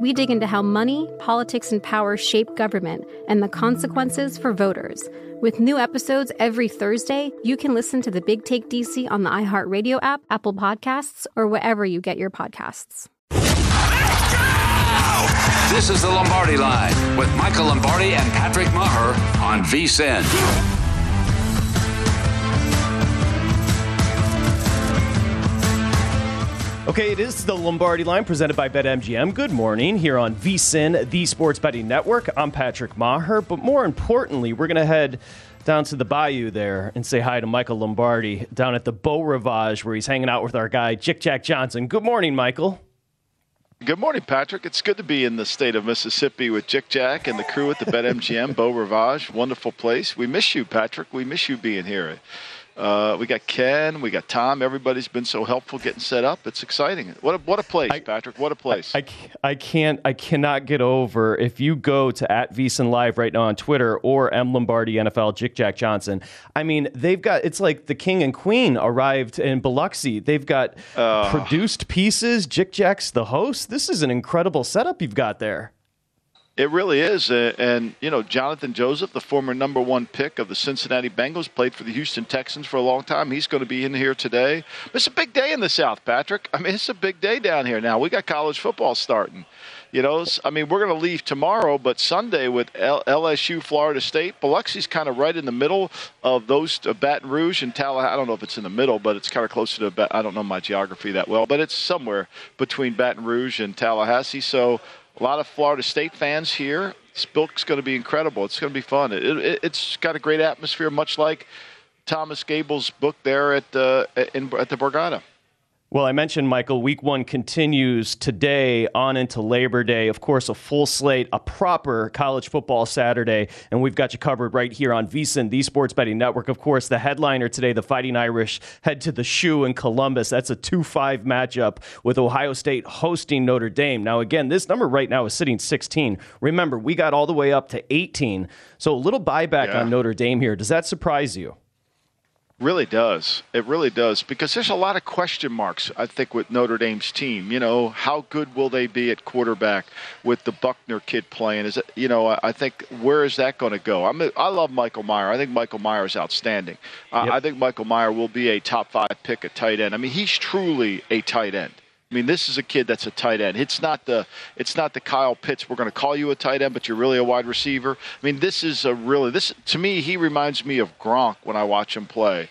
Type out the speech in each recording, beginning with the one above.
we dig into how money, politics, and power shape government and the consequences for voters. With new episodes every Thursday, you can listen to the Big Take DC on the iHeartRadio app, Apple Podcasts, or wherever you get your podcasts. This is the Lombardi Line with Michael Lombardi and Patrick Maher on VSIN. Okay, it is the Lombardi line presented by BetMGM. Good morning here on VSIN, the Sports Betting Network. I'm Patrick Maher, but more importantly, we're going to head down to the bayou there and say hi to Michael Lombardi down at the Beau Rivage where he's hanging out with our guy, Jick Jack Johnson. Good morning, Michael. Good morning, Patrick. It's good to be in the state of Mississippi with Jick Jack and the crew at the BetMGM Beau Rivage. Wonderful place. We miss you, Patrick. We miss you being here. Uh, we got Ken, we got Tom. Everybody's been so helpful getting set up. It's exciting. What a, what a place, I, Patrick. What a place. I, I, can't I cannot get over if you go to at VSIN Live right now on Twitter or M Lombardi NFL Jick Jack Johnson. I mean, they've got it's like the king and queen arrived in Biloxi. They've got uh, produced pieces. Jick Jack's the host. This is an incredible setup you've got there. It really is. Uh, and, you know, Jonathan Joseph, the former number one pick of the Cincinnati Bengals, played for the Houston Texans for a long time. He's going to be in here today. It's a big day in the South, Patrick. I mean, it's a big day down here now. We got college football starting. You know, I mean, we're going to leave tomorrow, but Sunday with LSU, Florida State, Biloxi's kind of right in the middle of those uh, Baton Rouge and Tallahassee. I don't know if it's in the middle, but it's kind of closer to. I don't know my geography that well, but it's somewhere between Baton Rouge and Tallahassee. So a lot of Florida State fans here. This book's going to be incredible. It's going to be fun. It, it, it's got a great atmosphere, much like Thomas Gable's book there at, uh, in, at the Borgata. Well, I mentioned, Michael, week one continues today on into Labor Day. Of course, a full slate, a proper college football Saturday, and we've got you covered right here on VSIN, the Sports Betting Network. Of course, the headliner today, the Fighting Irish, head to the shoe in Columbus. That's a 2 5 matchup with Ohio State hosting Notre Dame. Now, again, this number right now is sitting 16. Remember, we got all the way up to 18. So a little buyback yeah. on Notre Dame here. Does that surprise you? Really does. It really does because there's a lot of question marks. I think with Notre Dame's team, you know, how good will they be at quarterback with the Buchner kid playing? Is it, you know, I think where is that going to go? I'm, I love Michael Mayer. I think Michael Mayer is outstanding. Yep. I think Michael Mayer will be a top five pick at tight end. I mean, he's truly a tight end. I mean, this is a kid that's a tight end. It's not the it's not the Kyle Pitts. We're going to call you a tight end, but you're really a wide receiver. I mean, this is a really this to me. He reminds me of Gronk when I watch him play,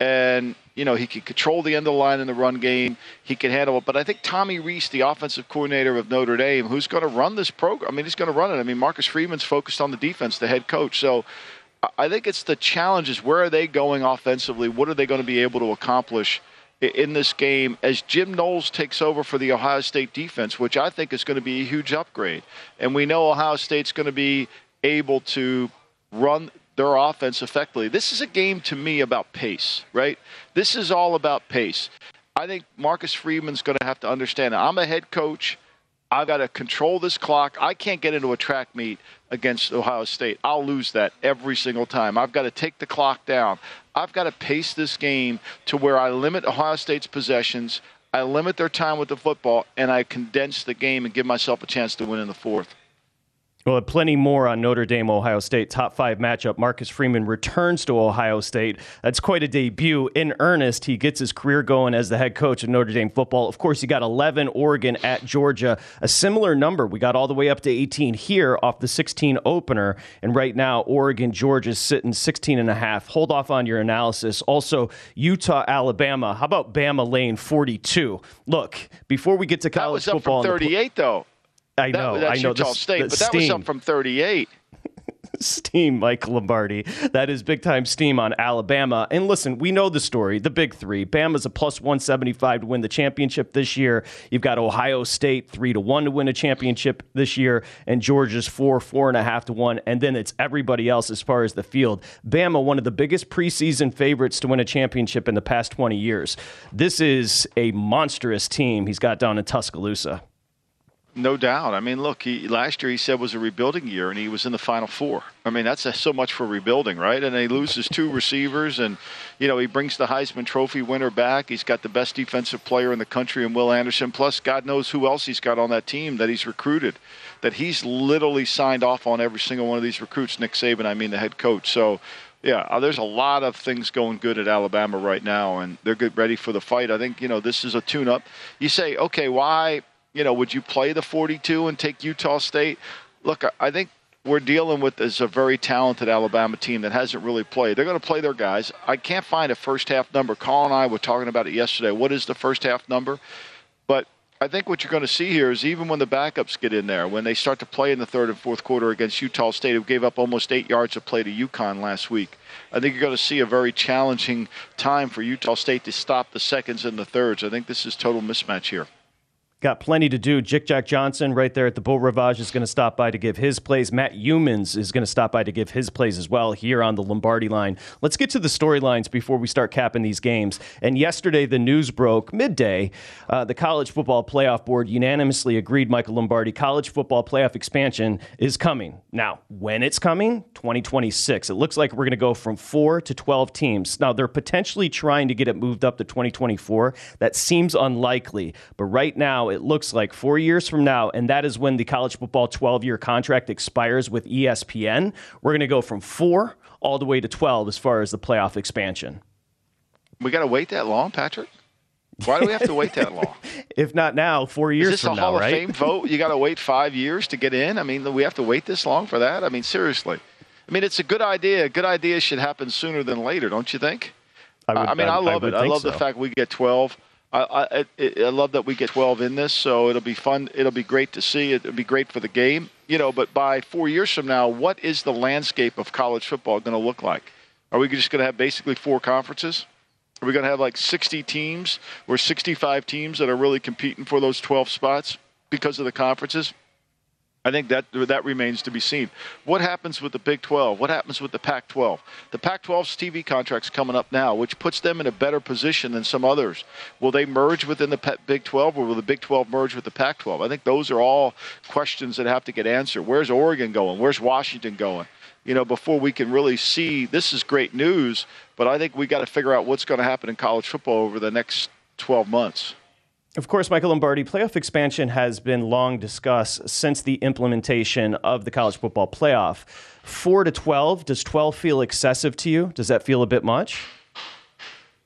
and you know, he can control the end of the line in the run game. He can handle it. But I think Tommy Rees, the offensive coordinator of Notre Dame, who's going to run this program, I mean, he's going to run it. I mean, Marcus Freeman's focused on the defense, the head coach. So I think it's the challenges. Where are they going offensively? What are they going to be able to accomplish in this game as Jim Knowles takes over for the Ohio State defense, which I think is going to be a huge upgrade. And we know Ohio State's going to be able to run their offense effectively. This is a game to me about pace, right? This is all about pace. I think Marcus Freeman's going to have to understand. I'm a head coach. I've got to control this clock. I can't get into a track meet against Ohio State. I'll lose that every single time. I've got to take the clock down. I've got to pace this game to where I limit Ohio State's possessions, I limit their time with the football, and I condense the game and give myself a chance to win in the fourth. Well, plenty more on Notre Dame, Ohio State. Top five matchup. Marcus Freeman returns to Ohio State. That's quite a debut. In earnest, he gets his career going as the head coach of Notre Dame football. Of course, he got 11, Oregon at Georgia. A similar number. We got all the way up to 18 here off the 16 opener. And right now, Oregon, Georgia's sitting 16 and a half. Hold off on your analysis. Also, Utah, Alabama. How about Bama Lane 42? Look, before we get to college football. Up from 38, though. I know, that, I know. Utah the, State, the but that steam. was up from 38. steam, Mike Lombardi. That is big time steam on Alabama. And listen, we know the story. The big three. Bama's a plus 175 to win the championship this year. You've got Ohio State three to one to win a championship this year, and Georgia's four, four and a half to one. And then it's everybody else as far as the field. Bama, one of the biggest preseason favorites to win a championship in the past 20 years. This is a monstrous team he's got down in Tuscaloosa. No doubt. I mean, look, he, last year he said was a rebuilding year, and he was in the Final Four. I mean, that's a, so much for rebuilding, right? And he loses two receivers, and you know he brings the Heisman Trophy winner back. He's got the best defensive player in the country, and Will Anderson. Plus, God knows who else he's got on that team that he's recruited. That he's literally signed off on every single one of these recruits. Nick Saban, I mean, the head coach. So. Yeah, uh, there's a lot of things going good at Alabama right now, and they're good, ready for the fight. I think you know this is a tune-up. You say, okay, why you know, would you play the 42 and take Utah State? Look, I think we're dealing with is a very talented Alabama team that hasn't really played. They're going to play their guys. I can't find a first half number. Colin and I were talking about it yesterday. What is the first half number? But I think what you're going to see here is even when the backups get in there, when they start to play in the third and fourth quarter against Utah State, who gave up almost eight yards of play to UConn last week, I think you're going to see a very challenging time for Utah State to stop the seconds and the thirds. I think this is total mismatch here. Got plenty to do. Jick Jack Johnson right there at the Beau Rivage is going to stop by to give his plays. Matt Youmans is going to stop by to give his plays as well here on the Lombardi line. Let's get to the storylines before we start capping these games. And yesterday, the news broke midday. Uh, the College Football Playoff Board unanimously agreed, Michael Lombardi, college football playoff expansion is coming. Now, when it's coming? 2026. It looks like we're going to go from four to 12 teams. Now, they're potentially trying to get it moved up to 2024. That seems unlikely. But right now, it looks like four years from now, and that is when the college football 12 year contract expires with ESPN. We're going to go from four all the way to 12 as far as the playoff expansion. We got to wait that long, Patrick? Why do we have to wait that long? if not now, four years Is this from a now, Hall right? of Fame vote? You got to wait five years to get in? I mean, we have to wait this long for that? I mean, seriously. I mean, it's a good idea. Good ideas should happen sooner than later, don't you think? I, would, I mean, I, love I it. I love so. the fact we get 12. I, I, I, love that we get 12 in this, so it'll be fun. It'll be great to see. It'll be great for the game, you know. But by four years from now, what is the landscape of college football going to look like? Are we just going to have basically four conferences? Are we going to have like 60 teams or 65 teams that are really competing for those 12 spots because of the conferences? I think that that remains to be seen. What happens with the Big 12? What happens with the Pac 12? The Pac 12's TV contract's coming up now, which puts them in a better position than some others. Will they merge within the Big 12 or will the Big 12 merge with the Pac 12? I think those are all questions that have to get answered. Where's Oregon going? Where's Washington going? You know, before we can really see this is great news, but I think we got to figure out what's going to happen in college football over the next 12 months. Of course, Michael Lombardi, playoff expansion has been long discussed since the implementation of the college football playoff. Four to 12, does 12 feel excessive to you? Does that feel a bit much?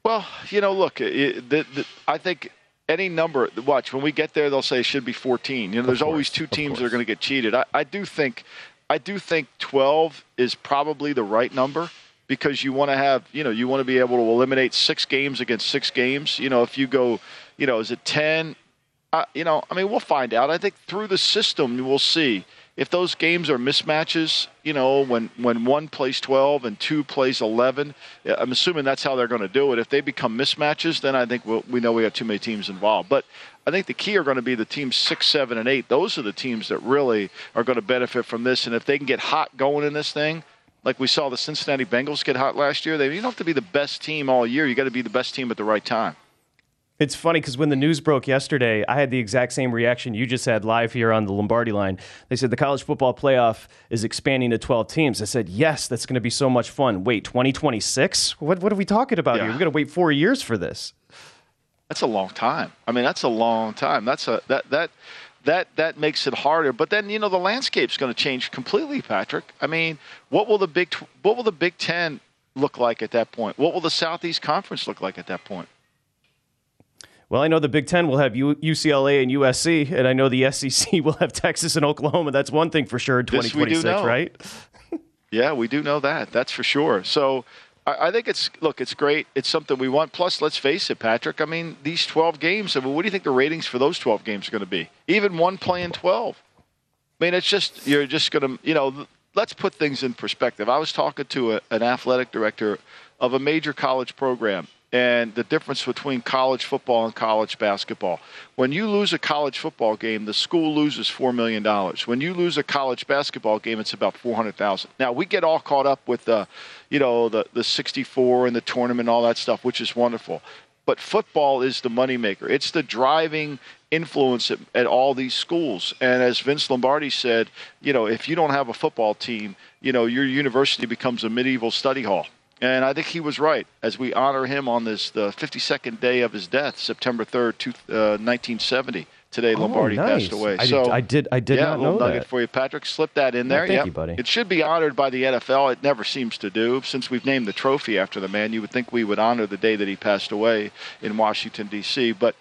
Well, you know, look, it, the, the, I think any number, watch, when we get there, they'll say it should be 14. You know, there's course, always two teams that are going to get cheated. I, I do think. I do think 12 is probably the right number. because you want to have, you know, you want to be able to eliminate six games against six games. You know, if you go, you know, is it 10? Uh, you know, I mean, we'll find out. I think through the system, we'll see if those games are mismatches, you know, when, when one plays 12 and two plays 11, I'm assuming that's how they're going to do it. If they become mismatches, then I think we'll, we know we have too many teams involved. But I think the key are going to be the teams six, seven, and eight. Those are the teams that really are going to benefit from this. And if they can get hot going in this thing, like we saw the Cincinnati Bengals get hot last year, they you don't have to be the best team all year. You got to be the best team at the right time. It's funny because when the news broke yesterday, I had the exact same reaction you just had live here on the Lombardi line. They said the college football playoff is expanding to 12 teams. I said, yes, that's going to be so much fun. Wait, 2026? What, what are we talking about Yeah. here? We're going to wait four years for this. That's a long time. I mean, that's a long time. That's a that that that that makes it harder. But then you know the landscape's going to change completely, Patrick. I mean, what will the big what will the Big Ten look like at that point? What will the Southeast Conference look like at that point? Well, I know the Big Ten will have U- UCLA and USC, and I know the SEC will have Texas and Oklahoma. That's one thing for sure in This we do 2026, know. right? Yeah, we do know that. That's for sure. So I, I think it's look, it's great. It's something we want. Plus, let's face it, Patrick. I mean, these 12 games. I mean, what do you think the ratings for those 12 games are going to be? Even one playing 12. I mean, it's just you're just going to you know. Let's put things in perspective. I was talking to a, an athletic director of a major college program, and the difference between college football and college basketball. When you lose a college football game, the school loses four million dollars. When you lose a college basketball game, it's about four hundred thousand. Now we get all caught up with the, you know, the the sixty-four and the tournament, and all that stuff, which is wonderful. But football is the moneymaker. It's the driving influence at, at all these schools. And as Vince Lombardi said, you know, if you don't have a football team, you know, your university becomes a medieval study hall. And I think he was right as we honor him on this the 52nd day of his death, September 3rd, two, uh, 1970. Today, Lombardi Oh, nice. passed away. I did- so I did- I did yeah, not a little know nugget that. for you, Patrick. Slip that in Yeah, there. thank Yep. you, buddy. It should be honored by the NFL. It never seems to do. Since we've named the trophy after the man, you would think we would honor the day that he passed away in Washington D.C. But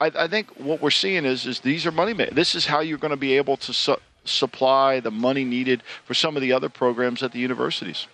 I, I think what we're seeing is is these are money. ma- This is how you're going to be able to su- supply the money needed for some of the other programs at the universities.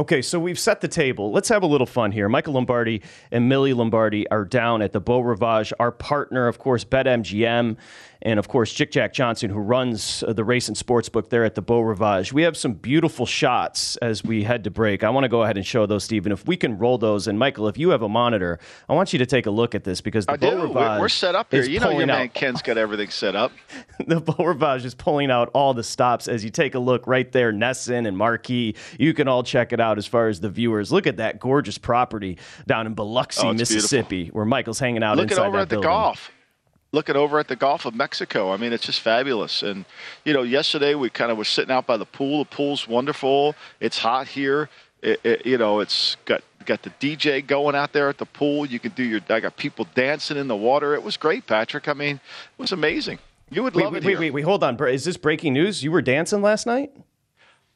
Okay, so we've set the table. Let's have a little fun here. Michael Lombardi and Millie Lombardi are down at the Beau Rivage. Our partner, of course, BetMGM, and of course, Jick Jack Johnson, who runs uh, the race and sports book there at the Beau Rivage. We have some beautiful shots as we head to break. I want to go ahead and show those, Stephen. If we can roll those, and Michael, if you have a monitor, I want you to take a look at this because the I Beau do. Rivage We're, set up here. You know, your pulling man out Ken's got everything set up. the Beau Rivage is pulling out all the stops as you take a look right there, Nesson and Marquee. You can all check it out as far as the viewers. Look at that gorgeous property down in Biloxi, Oh, Mississippi, where Michael's hanging out Looking inside over that at the building. golf. Looking over at the Gulf of Mexico. I mean, it's just fabulous. And, you know, yesterday we kind of were sitting out by the pool. The pool's wonderful. It's hot here. It, it, you know, it's got got the DJ going out there at the pool. You can do your. I got people dancing in the water. It was great, Patrick. I mean, it was amazing. You would Wait, love wait, it wait, here. wait, wait, hold on. Is this breaking news? You were dancing last night?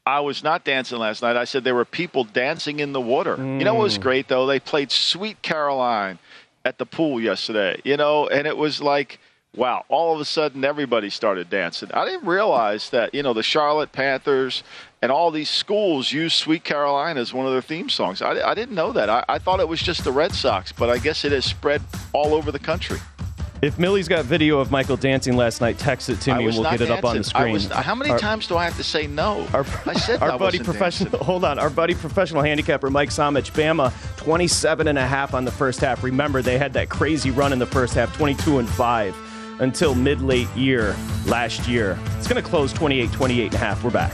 I was not dancing last night. I said there were people dancing in the water. You know what Mm. was great though? They played Sweet Caroline at the pool yesterday. You know, and it was like, wow! All of a sudden, everybody started dancing. I didn't realize that you know the Charlotte Panthers and all these schools use Sweet Caroline as one of their theme songs. I, I didn't know that. I, I thought it was just the Red Sox, but I guess it has spread all over the country. If Millie's got video of Michael dancing last night, text it to me and we'll get it up on the dancing. Screen. was- how many Our- times do I have to say no? Our, I said our I buddy professional dancing. hold on our buddy professional handicapper mike samich bama 27 and a half on the first half remember they had that crazy run in the first half 22 and 5 until mid late year last year it's going to close 28 28 and a half we're back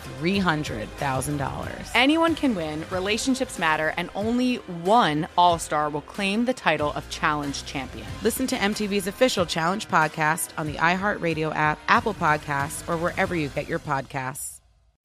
$300,000. Anyone can win, relationships matter, and only one All Star will claim the title of Challenge Champion. Listen to MTV's official Challenge podcast on the iHeartRadio app, Apple Podcasts, or wherever you get your podcasts.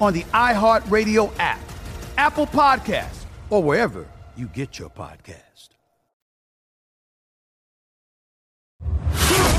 on the iHeartRadio app, Apple Podcasts, or wherever you get your podcast.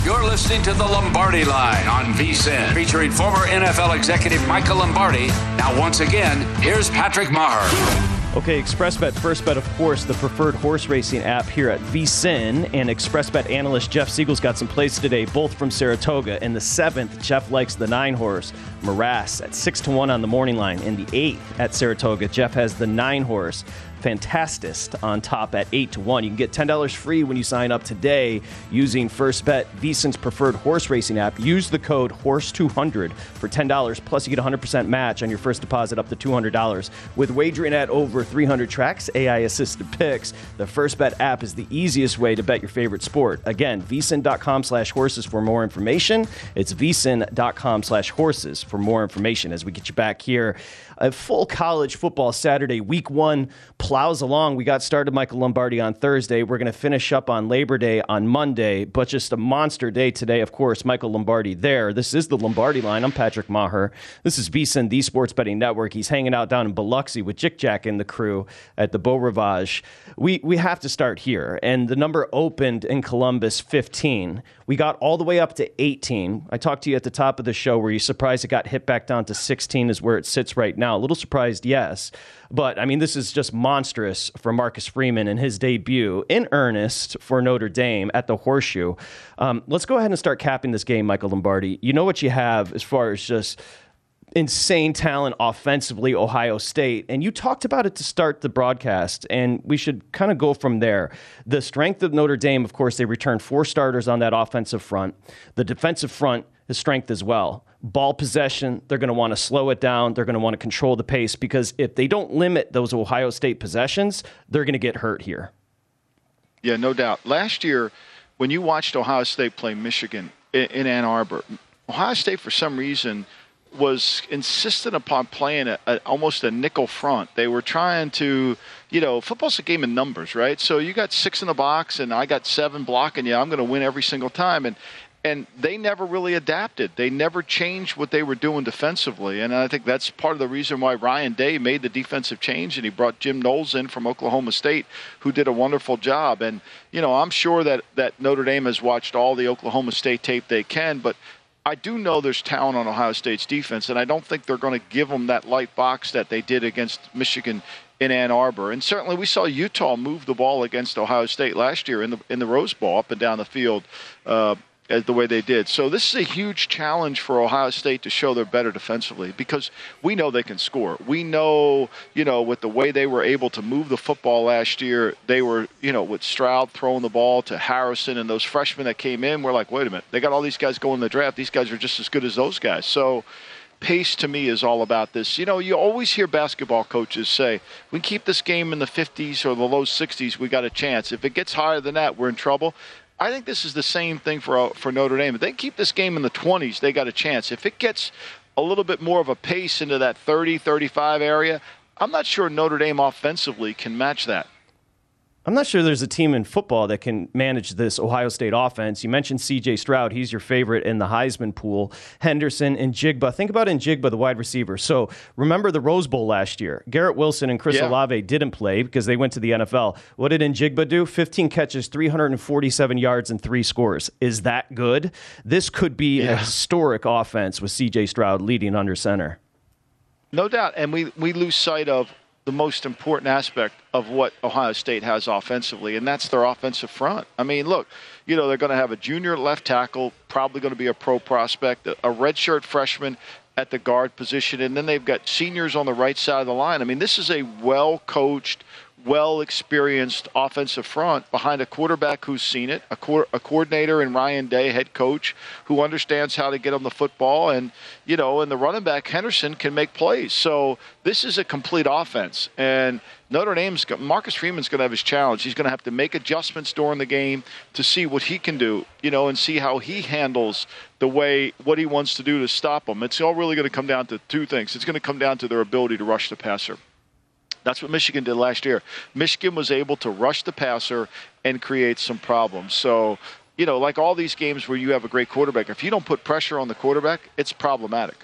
You're listening to the Lombardi Line on VSIN, featuring former NFL executive Michael Lombardi. Now, once again, here's Patrick Maher. Okay, ExpressBet First Bet, of course, the preferred horse racing app here at VSIN. And ExpressBet analyst Jeff Siegel's got some plays today, both from Saratoga. In the seventh, Jeff likes the nine horse, Morass, at 6 to 1 on the morning line. In the eighth at Saratoga, Jeff has the nine horse, Fantastist on top at 8 to 1. You can get $10 free when you sign up today using First Bet, VSIN's preferred horse racing app. Use the code HORSE200 for $10, plus you get a 100% match on your first deposit up to $200. With wagering at over 300 tracks, AI assisted picks, the First Bet app is the easiest way to bet your favorite sport. Again, vsin.com slash horses for more information. It's vsin.com slash horses for more information as we get you back here. A full college football Saturday, week one plows along. We got started Michael Lombardi on Thursday. We're going to finish up on Labor Day on Monday, but just a monster day today. Of course, Michael Lombardi there. This is the Lombardi line. I'm Patrick Maher. This is VSIN, the Sports Betting Network. He's hanging out down in Biloxi with Jick Jack and the crew at the Beau Rivage. We, we have to start here. And the number opened in Columbus 15. We got all the way up to 18. I talked to you at the top of the show. Were you surprised it got hit back down to 16 is where it sits right now? A little surprised, yes. But I mean, this is just monstrous for Marcus Freeman in his debut in earnest for Notre Dame at the Horseshoe. Um, let's go ahead and start capping this game, Michael Lombardi. You know what you have as far as just insane talent offensively, Ohio State. And you talked about it to start the broadcast, and we should kind of go from there. The strength of Notre Dame, of course, they returned four starters on that offensive front. The defensive front is strength as well. Ball possession, they're going to want to slow it down. They're going to want to control the pace because if they don't limit those Ohio State possessions, they're going to get hurt here. Yeah, no doubt. Last year, when you watched Ohio State play Michigan in Ann Arbor, Ohio State, for some reason, was insistent upon playing a, a, almost a nickel front. They were trying to, you know, football's a game of numbers, right? So you got six in the box, and I got seven blocking you. I'm going to win every single time. And and they never really adapted. They never changed what they were doing defensively, and I think that's part of the reason why Ryan Day made the defensive change and he brought Jim Knowles in from Oklahoma State, who did a wonderful job. And you know, I'm sure that that Notre Dame has watched all the Oklahoma State tape they can, but I do know there's talent on Ohio State's defense, and I don't think they're going to give them that light box that they did against Michigan in Ann Arbor. And certainly we saw Utah move the ball against Ohio State last year in the in the Rose Bowl up and down the field. Uh, as the way they did. So this is a huge challenge for Ohio State to show they're better defensively because we know they can score. We know, you know, with the way they were able to move the football last year, they were, you know, with Stroud throwing the ball to Harrison and those freshmen that came in, we're like, wait a minute, they got all these guys going in the draft. These guys are just as good as those guys. So pace to me is all about this. You know, you always hear basketball coaches say, we keep this game in the 50s or the low 60s, we got a chance. If it gets higher than that, we're in trouble. I think this is the same thing for uh, for Notre Dame. If they keep this game in the 20s, they got a chance. If it gets a little bit more of a pace into that 30, 35 area, I'm not sure Notre Dame offensively can match that. I'm not sure there's a team in football that can manage this Ohio State offense. You mentioned CJ Stroud. He's your favorite in the Heisman pool. Henderson and Jigba. Think about Njigba, the wide receiver. So remember the Rose Bowl last year. Garrett Wilson and Chris yeah. Olave didn't play because they went to the NFL. What did Njigba do? 15 catches, 347 yards, and three scores. Is that good? This could be yeah. a historic offense with CJ Stroud leading under center. No doubt. And we, we lose sight of the most important aspect of what Ohio State has offensively, and that's their offensive front. I mean, look, you know, they're going to have a junior left tackle, probably going to be a pro prospect, a redshirt freshman at the guard position, and then they've got seniors on the right side of the line. I mean, this is a well coached, well experienced offensive front behind a quarterback who's seen it, a, co- a coordinator in Ryan Day, head coach, who understands how to get on the football. And, you know, and the running back, Henderson, can make plays. So this is a complete offense. And Notre Dame's, Marcus Freeman's going to have his challenge. He's going to have to make adjustments during the game to see what he can do, you know, and see how he handles the way, what he wants to do to stop them. It's all really going to come down to two things. It's going to come down to their ability to rush the passer. That's what Michigan did last year. Michigan was able to rush the passer and create some problems. So, you know, like all these games where you have a great quarterback, if you don't put pressure on the quarterback, it's problematic.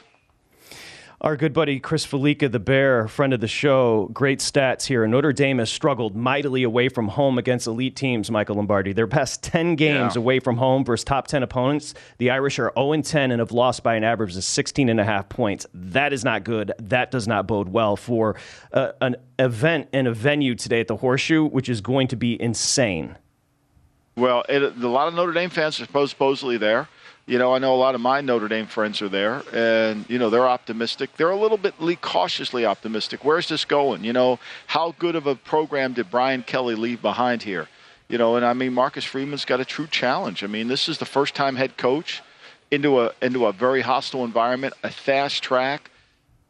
Our good buddy Chris Fallica, the Bear, friend of the show, great stats here. Notre Dame has struggled mightily away from home against elite teams, Michael Lombardi. Their past 10 games yeah. away from home versus top 10 opponents, the Irish are 0 10 and have lost by an average of 16 and a half points. That is not good. That does not bode well for uh, an event and a venue today at the Horseshoe, which is going to be insane. Well, it, a lot of Notre Dame fans are supposedly there. You know, I know a lot of my Notre Dame friends are there, and you know they're optimistic. They're a little bit cautiously optimistic. Where's this going? You know, how good of a program did Brian Kelly leave behind here? You know, and I mean Marcus Freeman's got a true challenge. I mean, this is the first time head coach into a into a very hostile environment, a fast track.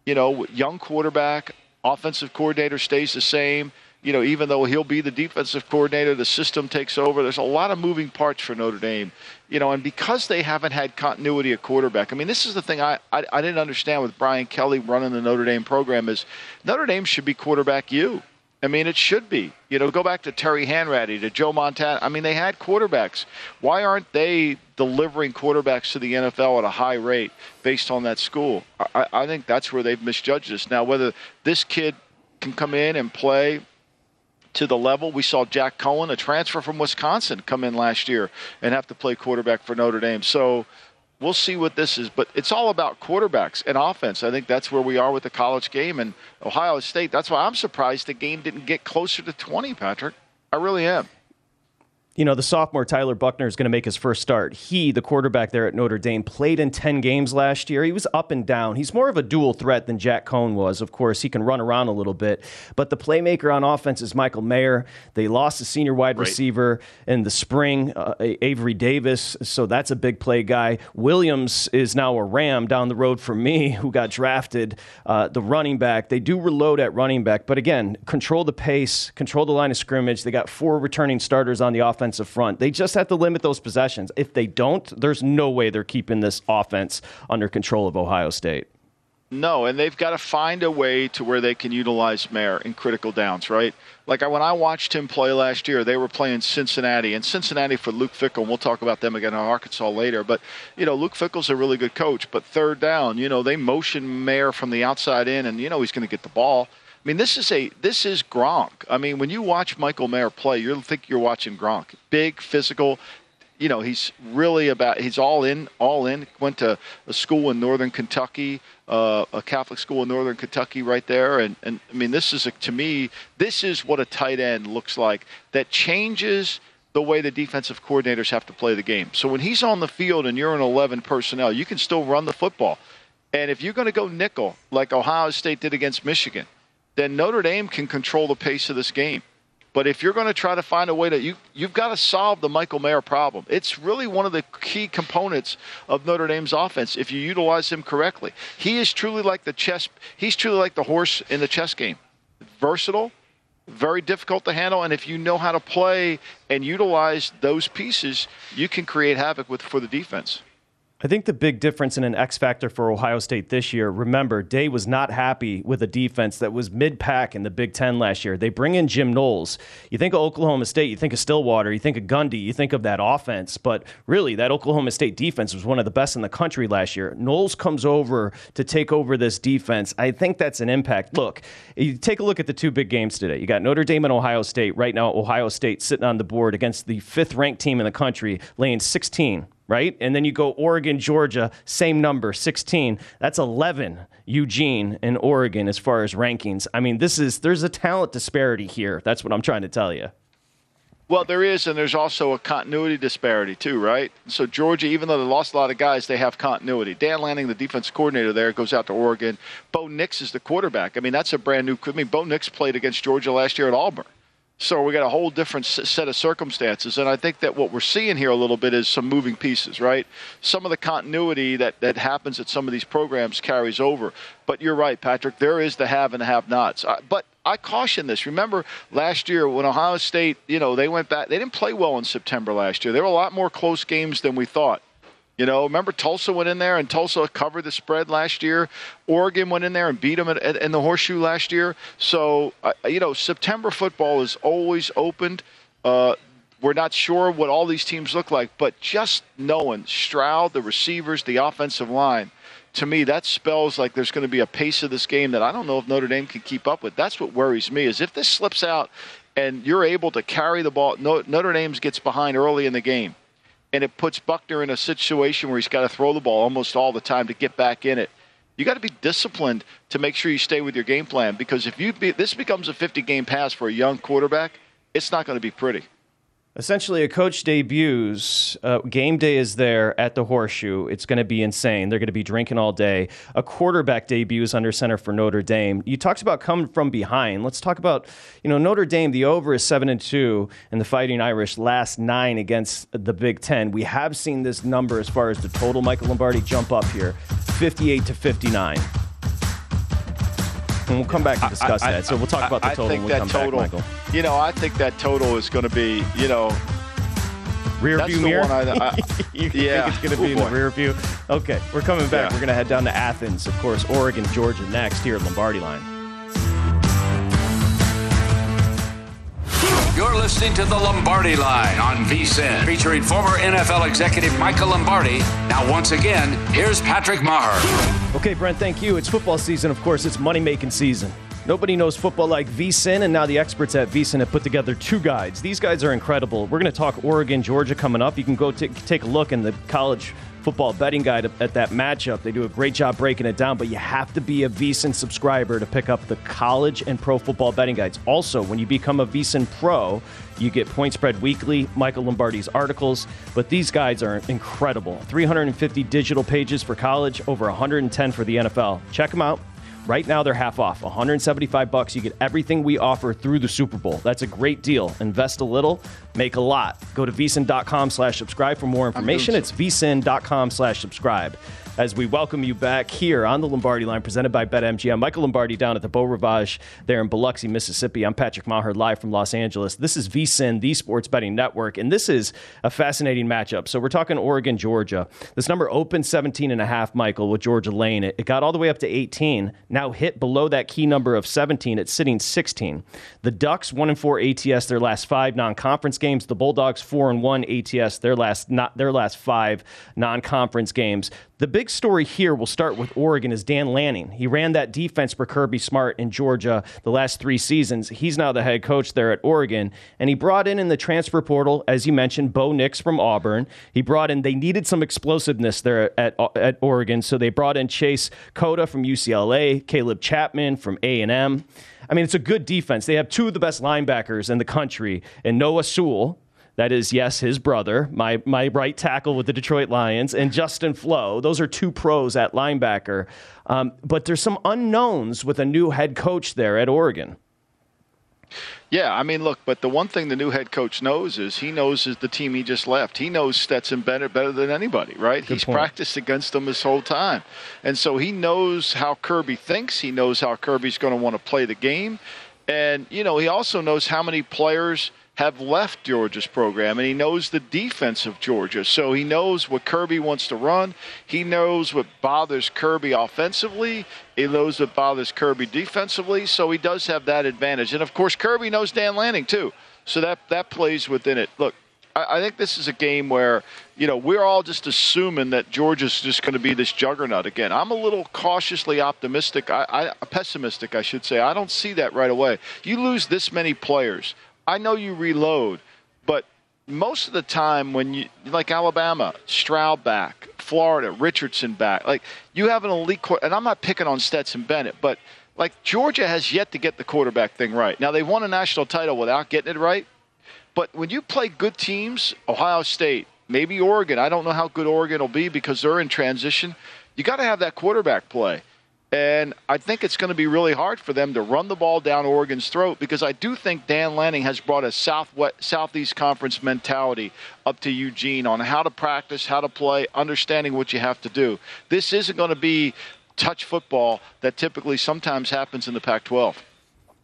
You know, young quarterback, offensive coordinator stays the same you know, even though he'll be the defensive coordinator, the system takes over. There's a lot of moving parts for Notre Dame, you know, and because they haven't had continuity at quarterback. I mean, this is the thing I, I, I didn't understand with Brian Kelly running the Notre Dame program is Notre Dame should be quarterback you. I mean, it should be. You know, go back to Terry Hanratty, to Joe Montana. I mean, they had quarterbacks. Why aren't they delivering quarterbacks to the NFL at a high rate based on that school? I, I think that's where they've misjudged us. Now, whether this kid can come in and play to the level. We saw Jack Coan, a transfer from Wisconsin, come in last year and have to play quarterback for Notre Dame. So we'll see what this is. But it's all about quarterbacks and offense. I think that's where we are with the college game. And Ohio State, that's why I'm surprised the game didn't get closer to 20, Patrick. I really am you know, the sophomore Tyler Buchner is going to make his first start. He, the quarterback there at Notre Dame, played in 10 games last year. He was up and down. He's more of a dual threat than Jack Coan was. Of course, he can run around a little bit. But the playmaker on offense is Michael Mayer. They lost a senior wide right. receiver in the spring, uh, Avery Davis. So that's a big play guy. Williams is now a Ram down the road for me who got drafted, uh, the running back. They do reload at running back. But again, control the pace, control the line of scrimmage. They got four returning starters on the offense offensive front. They just have to limit those possessions. If they don't, there's no way they're keeping this offense under control of Ohio State. No, and they've got to find a way to where they can utilize Mayer in critical downs, right? Like when I watched him play last year, they were playing Cincinnati, and Cincinnati for Luke Fickell. And we'll talk about them again in Arkansas later. But you know, Luke Fickell's a really good coach. But third down, you know, they motion Mayer from the outside in, and you know he's going to get the ball. I mean, this is a this is Gronk. I mean, when you watch Michael Mayer play, you think you're watching Gronk. Big, physical, you know he's really about he's all in all in went to a school in northern kentucky uh, a catholic school in northern kentucky right there and, and i mean this is a, to me this is what a tight end looks like that changes the way the defensive coordinators have to play the game so when he's on the field and you're in 11 personnel you can still run the football and if you're going to go nickel like ohio state did against michigan then notre dame can control the pace of this game but if you're going to try to find a way to you you've got to solve the Michael Mayer problem. It's really one of the key components of Notre Dame's offense if you utilize him correctly. He is truly like the chess he's truly like the horse in the chess game. Versatile, very difficult to handle and if you know how to play and utilize those pieces, you can create havoc with for the defense. I think the big difference in an X factor for Ohio State this year, remember, Day was not happy with a defense that was mid pack in the Big Ten last year. They bring in Jim Knowles. You think of Oklahoma State, you think of Stillwater, you think of Gundy, you think of that offense, but really, that Oklahoma State defense was one of the best in the country last year. Knowles comes over to take over this defense. I think that's an impact. Look, you take a look at the two big games today. You got Notre Dame and Ohio State. Right now, Ohio State sitting on the board against the fifth ranked team in the country, laying 16 right? And then you go Oregon, Georgia, same number, 16. That's 11 Eugene and Oregon as far as rankings. I mean, this is there's a talent disparity here. That's what I'm trying to tell you. Well, there is, and there's also a continuity disparity too, right? So Georgia, even though they lost a lot of guys, they have continuity. Dan Lanning, the defense coordinator there, goes out to Oregon. Bo Nix is the quarterback. I mean, that's a brand new. I mean, Bo Nix played against Georgia last year at Auburn. So we got a whole different set of circumstances, and I think that what we're seeing here a little bit is some moving pieces, right? Some of the continuity that that happens at some of these programs carries over. But you're right, Patrick. There is the have and the have-nots. But I caution this. Remember last year when Ohio State, you know, they went back. They didn't play well in September last year. There were a lot more close games than we thought. You know, remember Tulsa went in there and Tulsa covered the spread last year. Oregon went in there and beat them at, at, in the horseshoe last year. So, uh, you know, September football is always opened. Uh, we're not sure what all these teams look like, but just knowing Stroud, the receivers, the offensive line, to me, that spells like there's going to be a pace of this game that I don't know if Notre Dame can keep up with. That's what worries me is if this slips out and you're able to carry the ball, Notre Dame gets behind early in the game and it puts Buchner in a situation where he's got to throw the ball almost all the time to get back in it. You got to be disciplined to make sure you stay with your game plan because if you be, this becomes a 50 game pass for a young quarterback, it's not going to be pretty. Essentially, a coach debuts. Uh, game day is there at the Horseshoe. It's going to be insane. They're going to be drinking all day. A quarterback debuts under center for Notre Dame. You talked about coming from behind. Let's talk about you know Notre Dame. The over is seven and two, and the Fighting Irish last nine against the Big Ten. We have seen this number as far as the total. Michael Lombardi jump up here, fifty-eight to fifty-nine. And we'll come back and discuss I, I, that. So we'll talk about the total when we come total, back, Michael. You know, I think that total is going to be, you know, rear view mirror. I, you yeah. think it's going to be in the rear view? Okay, we're coming back. Yeah. We're going to head down to Athens, of course, Oregon, Georgia next here at Lombardi Line. You're listening to the Lombardi Line on VSIN, featuring former NFL executive Michael Lombardi. Now, once again, here's Patrick Maher. Okay, Brent, thank you. It's football season, of course. It's money making season. Nobody knows football like VSIN, and now the experts at VSIN have put together two guides. These guides are incredible. We're going to talk Oregon, Georgia coming up. You can go t- take a look in the college football betting guide at that matchup. They do a great job breaking it down, but you have to be a VSIN subscriber to pick up the college and pro football betting guides. Also, when you become a VSIN Pro, you get Point Spread Weekly, Michael Lombardi's articles, but these guides are incredible. 350 digital pages for college, over 110 for the NFL. Check them out. Right now they're half off, 175 bucks. You get everything we offer through the Super Bowl. That's a great deal. Invest a little, make a lot. Go to vsin.com slash subscribe for more information. It's vsin.com slash subscribe. As we welcome you back here on the Lombardi line presented by BetMGM. Michael Lombardi down at the Beau Rivage there in Biloxi, Mississippi. I'm Patrick Maher live from Los Angeles. This is VSIN, the Sports Betting Network, and this is a fascinating matchup. So we're talking Oregon, Georgia. This number opened 17 and a half, Michael, with Georgia Lane. It, it got all the way up to 18, now hit below that key number of 17. It's sitting 16. The Ducks, 1 and 4 ATS their last five non conference games. The Bulldogs, 4 and 1 ATS their last, not, their last five non conference games. The big story here, we'll start with Oregon, is Dan Lanning. He ran that defense for Kirby Smart in Georgia the last three seasons. He's now the head coach there at Oregon. And he brought in in the transfer portal, as you mentioned, Bo Nix from Auburn. He brought in, they needed some explosiveness there at, at Oregon, so they brought in Chase Cota from UCLA, Caleb Chapman from A&M. I mean, it's a good defense. They have two of the best linebackers in the country, and Noah Sewell, that is, yes, his brother, my, my right tackle with the Detroit Lions, and Justin Flowe. Those are two pros at linebacker. Um, but there's some unknowns with a new head coach there at Oregon. Yeah, I mean, look, but the one thing the new head coach knows is he knows is the team he just left. He knows Stetson Bennett better than anybody, right? Good He's point. practiced against them this whole time. And so he knows how Kirby thinks. He knows how Kirby's going to want to play the game. And, you know, he also knows how many players – have left Georgia's program, and he knows the defense of Georgia. So he knows what Kirby wants to run. He knows what bothers Kirby offensively. He knows what bothers Kirby defensively. So he does have that advantage. And of course, Kirby knows Dan Lanning too. So that that plays within it. Look, I, I think this is a game where you know we're all just assuming that Georgia's just going to be this juggernaut again. I'm a little cautiously optimistic. I, I pessimistic, I should say. I don't see that right away. You lose this many players I know you reload, but most of the time when you like Alabama, Stroud back, Florida, Richardson back, like you have an elite quarterback, and I'm not picking on Stetson Bennett, but like Georgia has yet to get the quarterback thing right. Now they won a national title without getting it right, but when you play good teams, Ohio State, maybe Oregon, I don't know how good Oregon will be because they're in transition. You got to have that quarterback play. And I think it's going to be really hard for them to run the ball down Oregon's throat because I do think Dan Lanning has brought a Southwest, Southeast Conference mentality up to Eugene on how to practice, how to play, understanding what you have to do. This isn't going to be touch football that typically sometimes happens in the Pac 12.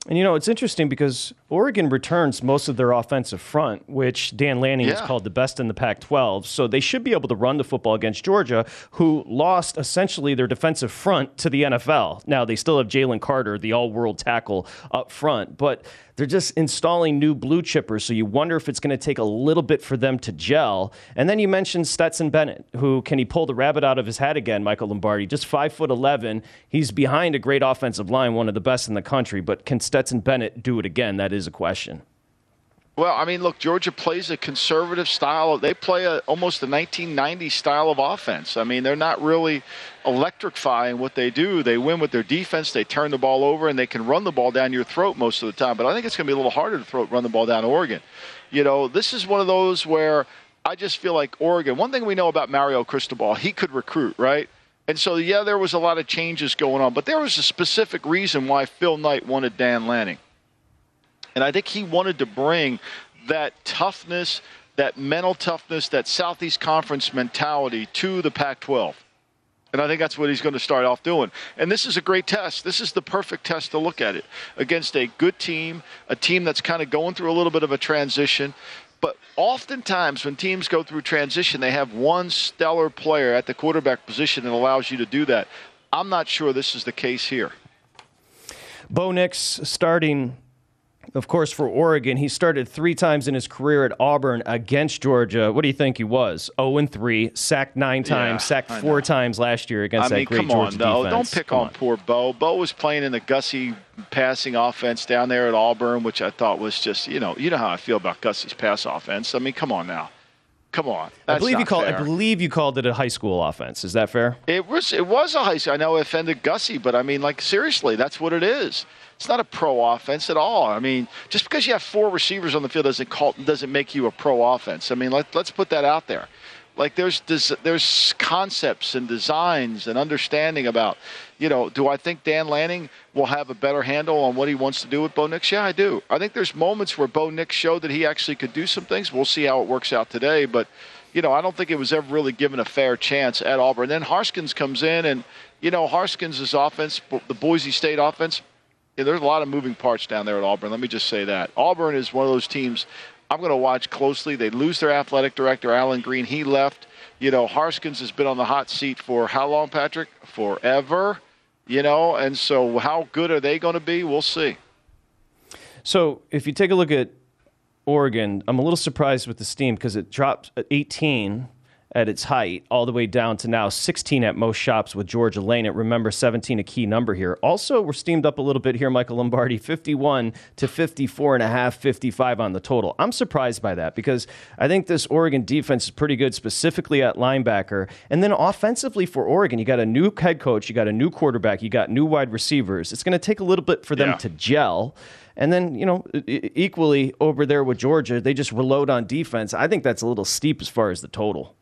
And you know, it's interesting because Oregon returns most of their offensive front, which Dan Lanning yeah. has called the best in the Pac 12. So they should be able to run the football against Georgia, who lost essentially their defensive front to the NFL. Now, they still have Jalen Carter, the all world tackle, up front. But they're just installing new blue chippers, so you wonder if it's going to take a little bit for them to gel. And then you mentioned Stetson Bennett, who can he pull the rabbit out of his hat again? Michael Lombardi, just five foot eleven. He's behind a great offensive line, one of the best in the country. But can Stetson Bennett do it again? That is a question. Well, I mean, look, Georgia plays a conservative style. They play a, almost a 1990 style of offense. I mean, they're not really electrifying what they do. They win with their defense. They turn the ball over and they can run the ball down your throat most of the time. But I think it's going to be a little harder to throw, run the ball down Oregon. You know, this is one of those where I just feel like Oregon. One thing we know about Mario Cristobal, he could recruit, right? And so, yeah, there was a lot of changes going on, but there was a specific reason why Phil Knight wanted Dan Lanning. And I think he wanted to bring that toughness, that mental toughness, that Southeast Conference mentality to the Pac 12. And I think that's what he's going to start off doing. And this is a great test. This is the perfect test to look at it against a good team, a team that's kind of going through a little bit of a transition. But oftentimes, when teams go through transition, they have one stellar player at the quarterback position that allows you to do that. I'm not sure this is the case here. Bo Nix starting of course, for Oregon, he started three times in his career at Auburn against Georgia. What do you think he was? 0 and 3, sacked nine times, yeah, sacked four times last year against Georgia. I mean, that great come Georgia on, though. defense. Don't pick come on, on poor Bo. Bo was playing in the Gussie passing offense down there at Auburn, which I thought was just, you know, you know how I feel about Gussie's pass offense. I mean, come on now. Come on. I believe you called. I believe you called it a high school offense. Is that fair? It was. It was a high school. I know it offended Gussie, but I mean, like seriously, that's what it is. It's not a pro offense at all. I mean, just because you have four receivers on the field doesn't call, doesn't make you a pro offense. I mean, let, let's put that out there. Like there's there's concepts and designs and understanding about, you know, do I think Dan Lanning will have a better handle on what he wants to do with Bo Nix? Yeah, I do. I think there's moments where Bo Nix showed that he actually could do some things. We'll see how it works out today, but you know, I don't think it was ever really given a fair chance at Auburn. Then Harskins comes in, and you know, Harskins' offense, the Boise State offense. Yeah, there's a lot of moving parts down there at Auburn. Let me just say that Auburn is one of those teams I'm going to watch closely. They lose their athletic director, Allen Greene. He left. You know, Harskins has been on the hot seat for how long, Patrick? Forever. You know, and so how good are they going to be? We'll see. So if you take a look at Oregon, I'm a little surprised with the steam because it dropped at 18 at its height, all the way down to now 16 at most shops with Georgia Lane. It remember 17 a key number here. Also, we're steamed up a little bit here, Michael Lombardi, 51 to 54 and a half, 55 on the total. I'm surprised by that because I think this Oregon defense is pretty good, specifically at linebacker. And then offensively for Oregon, you got a new head coach, you got a new quarterback, you got new wide receivers. It's going to take a little bit for them Yeah. to gel. And then, you know, equally over there with Georgia, they just reload on defense. I think that's a little steep as far as the total.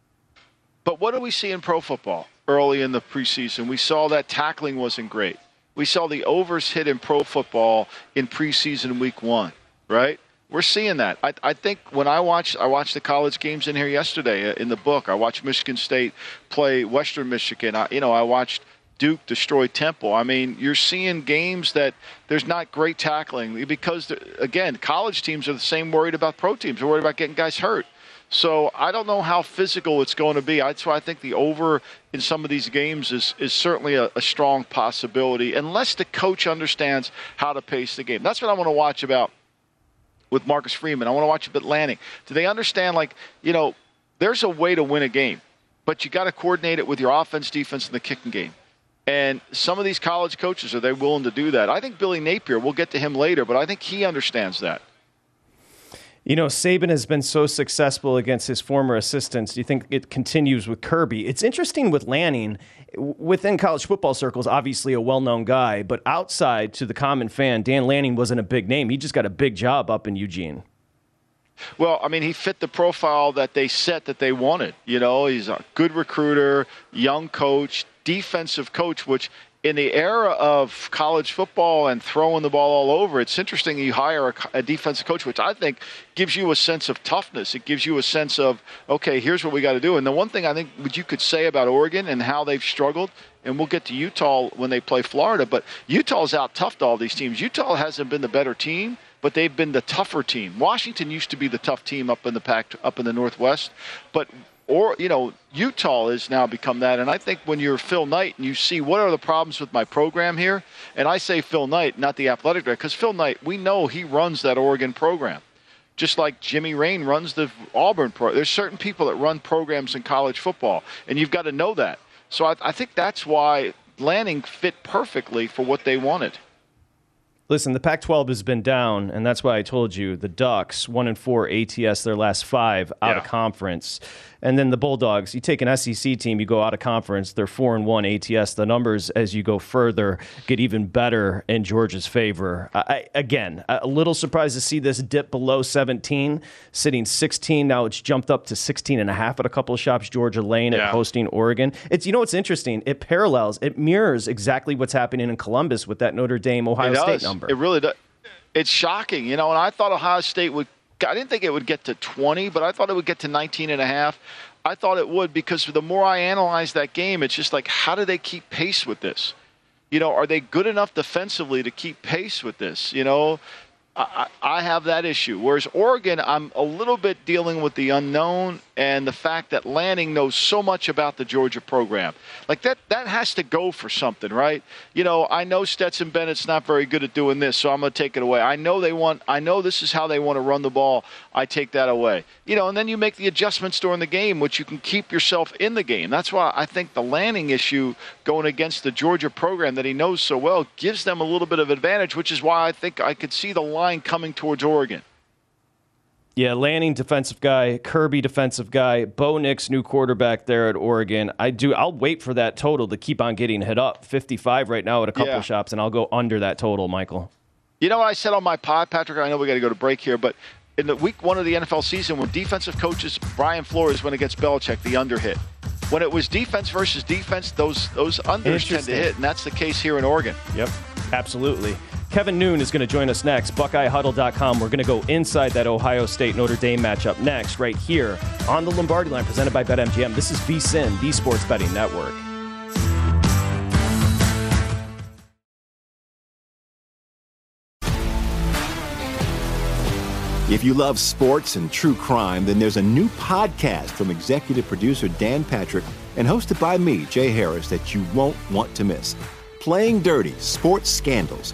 But what do we see in pro football early in the preseason? We saw that tackling wasn't great. We saw the overs hit in pro football in preseason week one, right? We're seeing that. I, I think when I watched, I watched the college games in here yesterday uh, in the book. I watched Michigan State play Western Michigan. I, you know, I watched Duke destroy Temple. I mean, you're seeing games that there's not great tackling because, again, college teams are the same worried about pro teams. They're worried about getting guys hurt. So I don't know how physical it's going to be. That's why I think the over in some of these games is is certainly a, a strong possibility, unless the coach understands how to pace the game. That's what I want to watch about with Marcus Freeman. I want to watch a bit Lanning. Do they understand? Like you know, there's a way to win a game, but you got to coordinate it with your offense, defense, and the kicking game. And some of these college coaches are they willing to do that? I think Billy Napier. We'll get to him later, but I think he understands that. You know, Saban has been so successful against his former assistants. Do you think it continues with Kirby? It's interesting with Lanning. Within college football circles, obviously a well known guy, but outside to the common fan, Dan Lanning wasn't a big name. He just got a big job up in Eugene. Well, I mean, he fit the profile that they set that they wanted. You know, he's a good recruiter, young coach, defensive coach, which in the era of college football and throwing the ball all over, it's interesting you hire a, a defensive coach, which I think gives you a sense of toughness. It gives you a sense of, okay, here's what we got to do. And the one thing I think you could say about Oregon and how they've struggled, and we'll get to Utah when they play Florida, but Utah's out toughed all these teams. Utah hasn't been the better team but they've been the tougher team. Washington used to be the tough team up in the pack up in the Northwest, but or you know Utah has now become that. And I think when you're Phil Knight and you see what are the problems with my program here, and I say Phil Knight, not the athletic director, because Phil Knight, we know he runs that Oregon program. Just like Jimmy Rane runs the Auburn program. there's certain people that run programs in college football, and you've got to know that. So I, I think that's why Lanning fit perfectly for what they wanted. Listen, the Pac 12 has been down, and that's why I told you the Ducks, one and four ATS, their last five out of conference. And then the Bulldogs, you take an SEC team, you go out of conference, they're four and one ATS. The numbers as you go further get even better in Georgia's favor. I, again, a little surprised to see this dip below 17, sitting 16. Now it's jumped up to 16 and a half at a couple of shops. Georgia Lane at Yeah. hosting Oregon. It's you know what's interesting. It parallels, it mirrors exactly what's happening in Columbus with that Notre Dame Ohio State number. It really does. It's shocking, you know. And I thought Ohio State would. I didn't think it would get to 20, but I thought it would get to 19 and a half. I thought it would because the more I analyze that game, it's just like, how do they keep pace with this? You know, are they good enough defensively to keep pace with this? You know, I, I have that issue. Whereas Oregon, I'm a little bit dealing with the unknown and the fact that Lanning knows so much about the Georgia program. Like that, that has to go for something, right? You know, I know Stetson Bennett's not very good at doing this, so I'm going to take it away. I know they want, I know this is how they want to run the ball. I take that away. You know, and then you make the adjustments during the game, which you can keep yourself in the game. That's why I think the Lanning issue going against the Georgia program that he knows so well gives them a little bit of advantage, which is why I think I could see the line coming towards Oregon. Yeah, Lanning defensive guy, Kirby defensive guy, Bo Nix new quarterback there at Oregon. I do. I'll wait for that total to keep on getting hit up. Fifty-five right now at a couple Yeah. shops, and I'll go under that total, Michael. You know what I said on my pod, Patrick? I know we got to go to break here, but in the week one of the NFL season, when defensive coaches Brian Flores went against Belichick, the under hit. When it was defense versus defense, those those unders tend to hit, and that's the case here in Oregon. Yep, absolutely. Kevin Noon is going to join us next. BuckeyeHuddle.com. We're going to go inside that Ohio State Notre Dame matchup next, right here on the Lombardi line, presented by BetMGM. This is VSIN, the Sports Betting Network. If you love sports and true crime, then there's a new podcast from executive producer Dan Patrick and hosted by me, Jay Harris, that you won't want to miss. Playing Dirty Sports Scandals.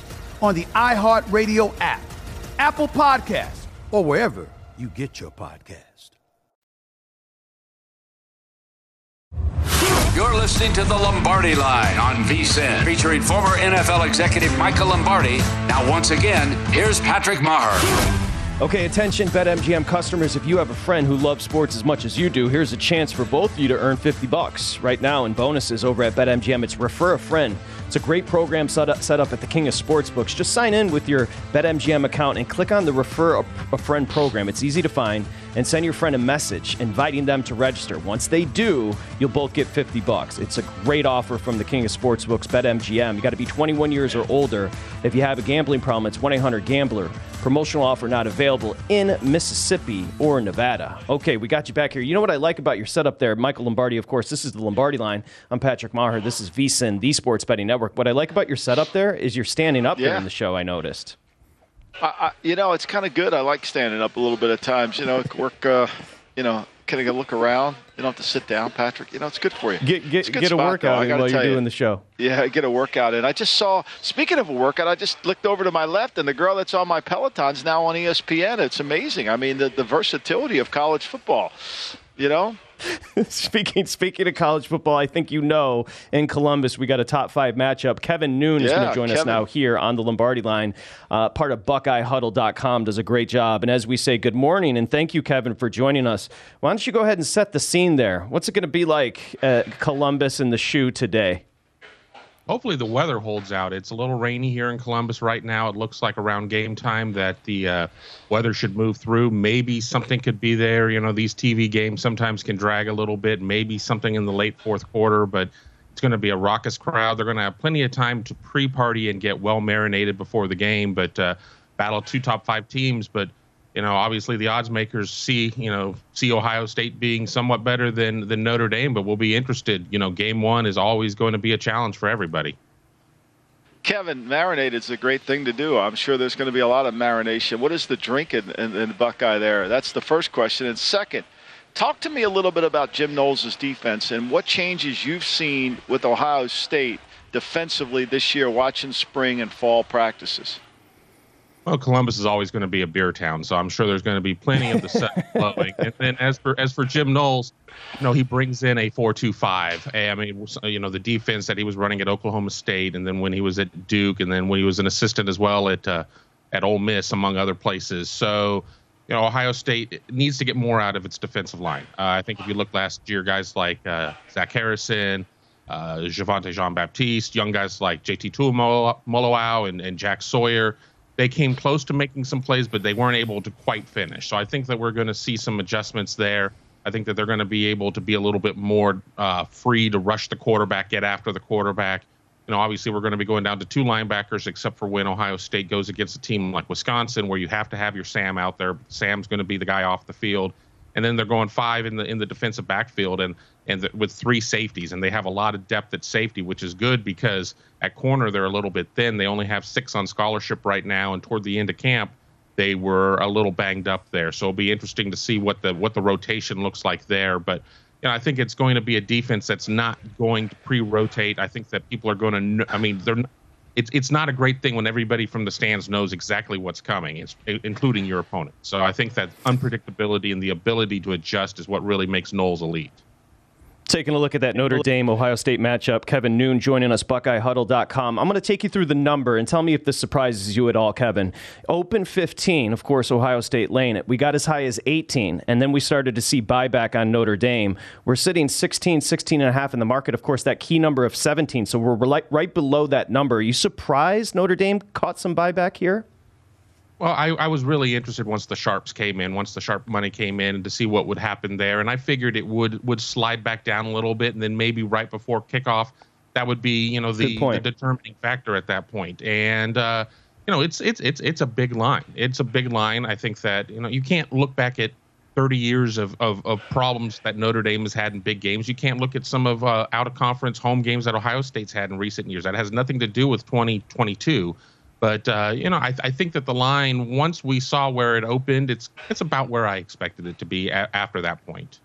on the iHeartRadio app, Apple Podcasts, or wherever you get your podcast. You're listening to the Lombardi Line on VSIN, featuring former NFL executive Michael Lombardi. Now, once again, here's Patrick Maher. Okay, attention BetMGM customers, if you have a friend who loves sports as much as you do, here's a chance for both of you to earn 50 bucks right now in bonuses over at BetMGM. It's refer a friend. It's a great program set up, set up at the King of Sportsbooks. Just sign in with your BetMGM account and click on the refer a, a friend program. It's easy to find and send your friend a message inviting them to register. Once they do, you'll both get 50 bucks. It's a great offer from the King of Sportsbooks, BetMGM. You got to be 21 years or older. If you have a gambling problem, it's 1-800-GAMBLER. Promotional offer not available in Mississippi or Nevada. Okay, we got you back here. You know what I like about your setup there, Michael Lombardi, of course. This is the Lombardi line. I'm Patrick Maher. This is VSIN, the Sports Betting Network. What I like about your setup there is you're standing up Yeah. there in the show, I noticed. I, I, you know, it's kind of good. I like standing up a little bit at times. You know, work. Uh, you know, kind of look around. You don't have to sit down, Patrick. You know, it's good for you. Get, get, a get a workout though, I while you're tell you. doing the show. Yeah, get a workout in. I just saw. Speaking of a workout, I just looked over to my left, and the girl that's on my Peloton's now on ESPN. It's amazing. I mean, the, the versatility of college football. You know, speaking speaking of college football, I think you know in Columbus we got a top five matchup. Kevin Noon is going to join us now here on the Lombardi line. Uh, part of BuckeyeHuddle.com does a great job. And as we say, good morning and thank you, Kevin, for joining us. Why don't you go ahead and set the scene there? What's it going to be like at Columbus in the shoe today? Hopefully the weather holds out. It's a little rainy here in Columbus right now. It looks like around game time that the uh, weather should move through. Maybe something could be there. You know, these TV games sometimes can drag a little bit. Maybe something in the late fourth quarter, but it's going to be a raucous crowd. They're going to have plenty of time to pre-party and get well marinated before the game. But uh, battle two top five teams, but you know, obviously the odds makers see, you know, see Ohio State being somewhat better than than Notre Dame, but we'll be interested. You know, game one is always going to be a challenge for everybody. Kevin, marinade is a great thing to do. I'm sure there's going to be a lot of marination. What is the drink in, in, in Buckeye there? That's the first question. And second, talk to me a little bit about Jim Knowles' defense and what changes you've seen with Ohio State defensively this year, watching spring and fall practices. Well, Columbus is always going to be a beer town, so I'm sure there's going to be plenty of the set flowing. And then as for as for Jim Knowles, you know, he brings in a four-two-five. I mean, you know, the defense that he was running at Oklahoma State, and then when he was at Duke, and then when he was an assistant as well at uh, at Ole Miss, among other places. So, you know, Ohio State needs to get more out of its defensive line. Uh, I think if you look last year, guys like uh, Zach Harrison, uh, Javontae Jean Baptiste, young guys like JT Tuimoloau and, and Jack Sawyer, they came close to making some plays, but they weren't able to quite finish. So I think that we're going to see some adjustments there. I think that they're going to be able to be a little bit more uh, free to rush the quarterback, get after the quarterback. You know, obviously we're going to be going down to two linebackers, except for when Ohio State goes against a team like Wisconsin, where you have to have your Sam out there. Sam's going to be the guy off the field, and then they're going five in the in the defensive backfield, and and with three safeties, and they have a lot of depth at safety, which is good because at corner they're a little bit thin. They only have six on scholarship right now, and toward the end of camp they were a little banged up there. So it'll be interesting to see what the what the rotation looks like there. But you know, I think it's going to be a defense that's not going to pre-rotate. I think that people are going to. I mean, they're. It's it's not a great thing when everybody from the stands knows exactly what's coming, including your opponent. So I think that unpredictability and the ability to adjust is what really makes Knowles elite. Taking a look at that Notre Dame Ohio State matchup, Kevin Noon joining us, BuckeyeHuddle.com. I'm going to take you through the number and tell me if this surprises you at all, Kevin. Open 15, of course, Ohio State laying it. We got as high as 18, and then we started to see buyback on Notre Dame. We're sitting 16, 16 and a half in the market. Of course, that key number of 17, so we're right, right below that number. Are you surprised Notre Dame caught some buyback here? Well, I, I was really interested once the sharps came in, once the sharp money came in, to see what would happen there, and I figured it would would slide back down a little bit, and then maybe right before kickoff, that would be you know the, the determining factor at that point. And uh, you know, it's it's it's it's a big line. It's a big line. I think that you know you can't look back at 30 years of, of, of problems that Notre Dame has had in big games. You can't look at some of uh, out of conference home games that Ohio State's had in recent years. That has nothing to do with 2022. But uh, you know, I, I think that the line once we saw where it opened, it's it's about where I expected it to be a- after that point.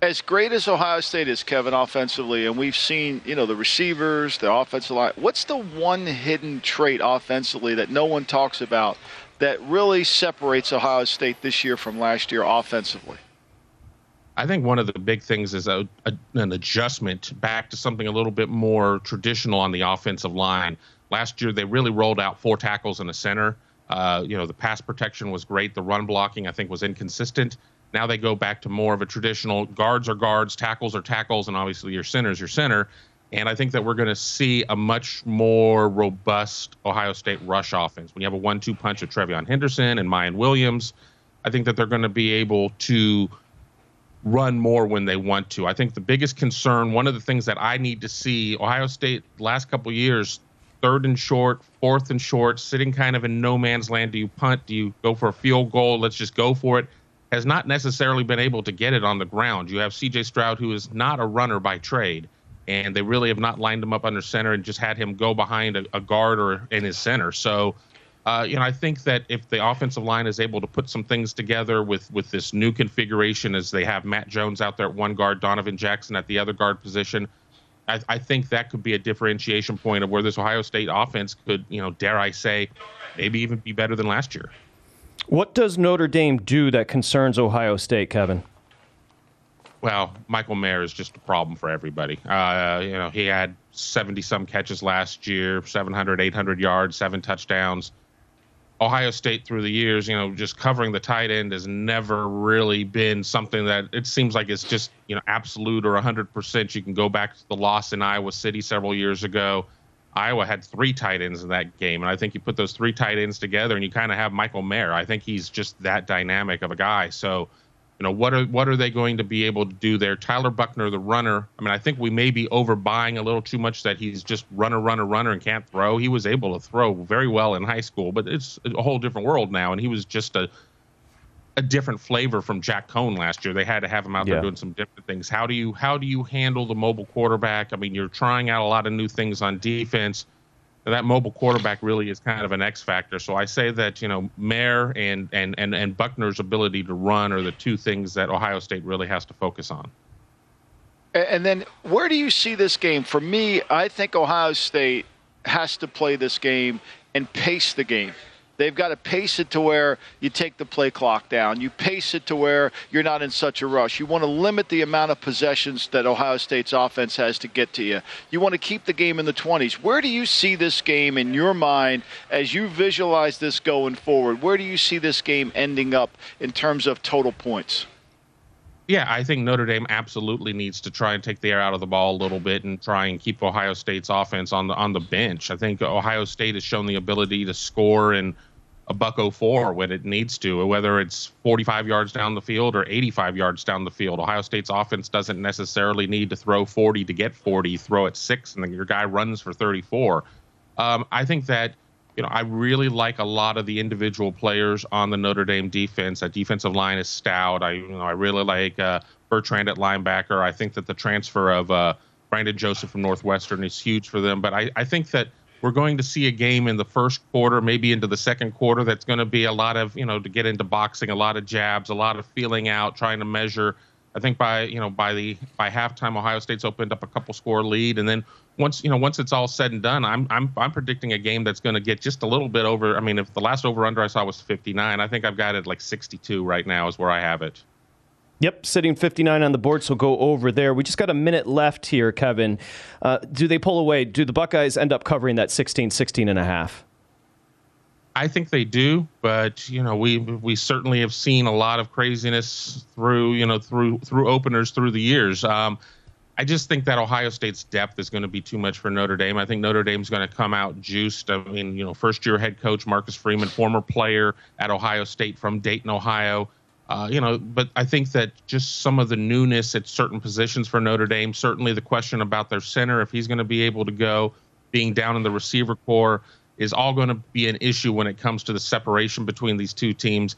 As great as Ohio State is, Kevin, offensively, and we've seen, you know, the receivers, the offensive line. What's the one hidden trait offensively that no one talks about that really separates Ohio State this year from last year offensively? I think one of the big things is a, a, an adjustment back to something a little bit more traditional on the offensive line. Last year, they really rolled out four tackles and a center. Uh, you know, the pass protection was great. The run blocking, I think, was inconsistent. Now they go back to more of a traditional guards are guards, tackles are tackles, and obviously your center's your center. And I think that we're going to see a much more robust Ohio State rush offense. When you have a one two punch of TreVeyon Henderson and Miyan Williams, I think that they're going to be able to run more when they want to. I think the biggest concern, one of the things that I need to see, Ohio State last couple years, third and short, fourth and short, sitting kind of in no man's land. Do you punt? Do you go for a field goal? Let's just go for it. Has not necessarily been able to get it on the ground. You have CJ Stroud, who is not a runner by trade, and they really have not lined him up under center and just had him go behind a, a guard or in his center. So, uh, you know, I think that if the offensive line is able to put some things together with with this new configuration, as they have Matt Jones out there at one guard, Donovan Jackson at the other guard position, I, I think that could be a differentiation point of where this Ohio State offense could, you know, dare I say, maybe even be better than last year. What does Notre Dame do that concerns Ohio State, Kevin? well, Michael Mayer is just a problem for everybody. Uh, you know, he had 70 some catches last year, 700, 800 yards, seven touchdowns. Ohio State through the years, you know, just covering the tight end has never really been something that it seems like it's just, you know, absolute or 100%. You can go back to the loss in Iowa City several years ago. Iowa had three tight ends in that game. And I think you put those three tight ends together and you kind of have Michael Mayer. I think he's just that dynamic of a guy. So, know, what are what are they going to be able to do there? Tyler Buchner, the runner. I mean, I think we may be overbuying a little too much that he's just runner, runner, runner, and can't throw. He was able to throw very well in high school, but it's a whole different world now, and he was just a a different flavor from Jack Coan last year. They had to have him out Yeah. there doing some different things. How do you how do you handle the mobile quarterback? I mean, you're trying out a lot of new things on defense. That mobile quarterback really is kind of an X factor. So I say that you know Mayer and and and and Buchner's ability to run are the two things that Ohio State really has to focus on. And then where do you see this game? For me, I think Ohio State has to play this game and pace the game. They've got to pace it to where you take the play clock down. You pace it to where you're not in such a rush. You want to limit the amount of possessions that Ohio State's offense has to get to you. You want to keep the game in the 20s. Where do you see this game in your mind as you visualize this going forward? Where do you see this game ending up in terms of total points? Yeah, I think Notre Dame absolutely needs to try and take the air out of the ball a little bit and try and keep Ohio State's offense on the on the bench. I think Ohio State has shown the ability to score in a buck 04 when it needs to, whether it's 45 yards down the field or 85 yards down the field. Ohio State's offense doesn't necessarily need to throw 40 to get 40. Throw it six, and then your guy runs for 34. Um, I think that you know, I really like a lot of the individual players on the Notre Dame defense. That defensive line is stout. I, you know, I really like uh, Bertrand at linebacker. I think that the transfer of uh, Brandon Joseph from Northwestern is huge for them. But I, I think that we're going to see a game in the first quarter, maybe into the second quarter, that's going to be a lot of, you know, to get into boxing, a lot of jabs, a lot of feeling out, trying to measure. I think by you know by the by halftime, Ohio State's opened up a couple score lead, and then once you know once it's all said and done, I'm I'm I'm predicting a game that's going to get just a little bit over. I mean, if the last over under I saw was 59, I think I've got it like 62 right now is where I have it. Yep, sitting 59 on the board, so go over there. We just got a minute left here, Kevin. Uh, do they pull away? Do the Buckeyes end up covering that 16, 16 and a half? I think they do, but you know, we we certainly have seen a lot of craziness through you know through through openers through the years. Um, I just think that Ohio State's depth is going to be too much for Notre Dame. I think Notre Dame's going to come out juiced. I mean, you know, first year head coach Marcus Freeman, former player at Ohio State from Dayton, Ohio. Uh, you know, but I think that just some of the newness at certain positions for Notre Dame, certainly the question about their center, if he's going to be able to go, being down in the receiver core, is all going to be an issue when it comes to the separation between these two teams.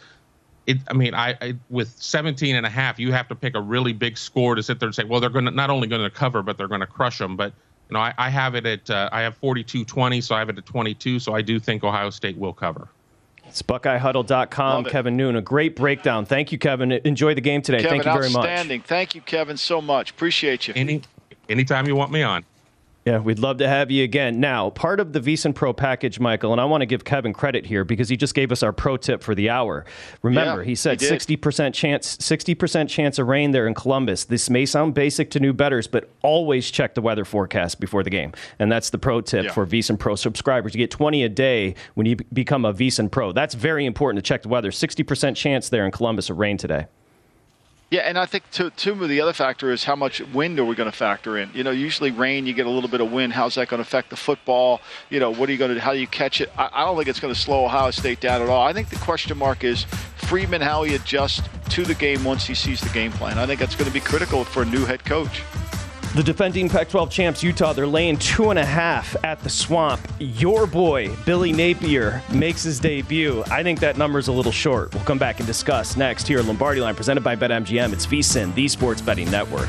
It, I mean, I, I with 17 and a half, you have to pick a really big score to sit there and say, well, they're going to not only going to cover, but they're going to crush them. But you know, I, I have it at uh, I have 42-20, so I have it at 22. So I do think Ohio State will cover. It's BuckeyeHuddle.com. Love it. Kevin Noon, a great breakdown. Thank you, Kevin. Enjoy the game today. Kevin, Thank you very much. outstanding. Thank you, Kevin, so much. Appreciate you. Any anytime you want me on. Yeah, we'd love to have you again. Now, part of the VSiN Pro package, Michael, and I want to give Kevin credit here because he just gave us our pro tip for the hour. Remember, Yeah, he said 60% chance 60% chance of rain there in Columbus. This may sound basic to new betters, but always check the weather forecast before the game. And that's the pro tip Yeah. for VSiN Pro subscribers. You get 20 a day when you become a VSiN Pro. That's very important to check the weather. 60% chance there in Columbus of rain today. Yeah, and I think too, too the other factor is how much wind are we going to factor in? You know, usually rain, you get a little bit of wind. How's that going to affect the football? You know, what are you going to? How do you catch it? I, I don't think it's going to slow Ohio State down at all. I think the question mark is Freeman how he adjusts to the game once he sees the game plan. I think that's going to be critical for a new head coach. The defending Pac 12 champs, Utah, they're laying two and a half at the swamp. Your boy, Billy Napier, makes his debut. I think that number's a little short. We'll come back and discuss next here at Lombardi Line, presented by BetMGM. It's VSIN, the Sports Betting Network.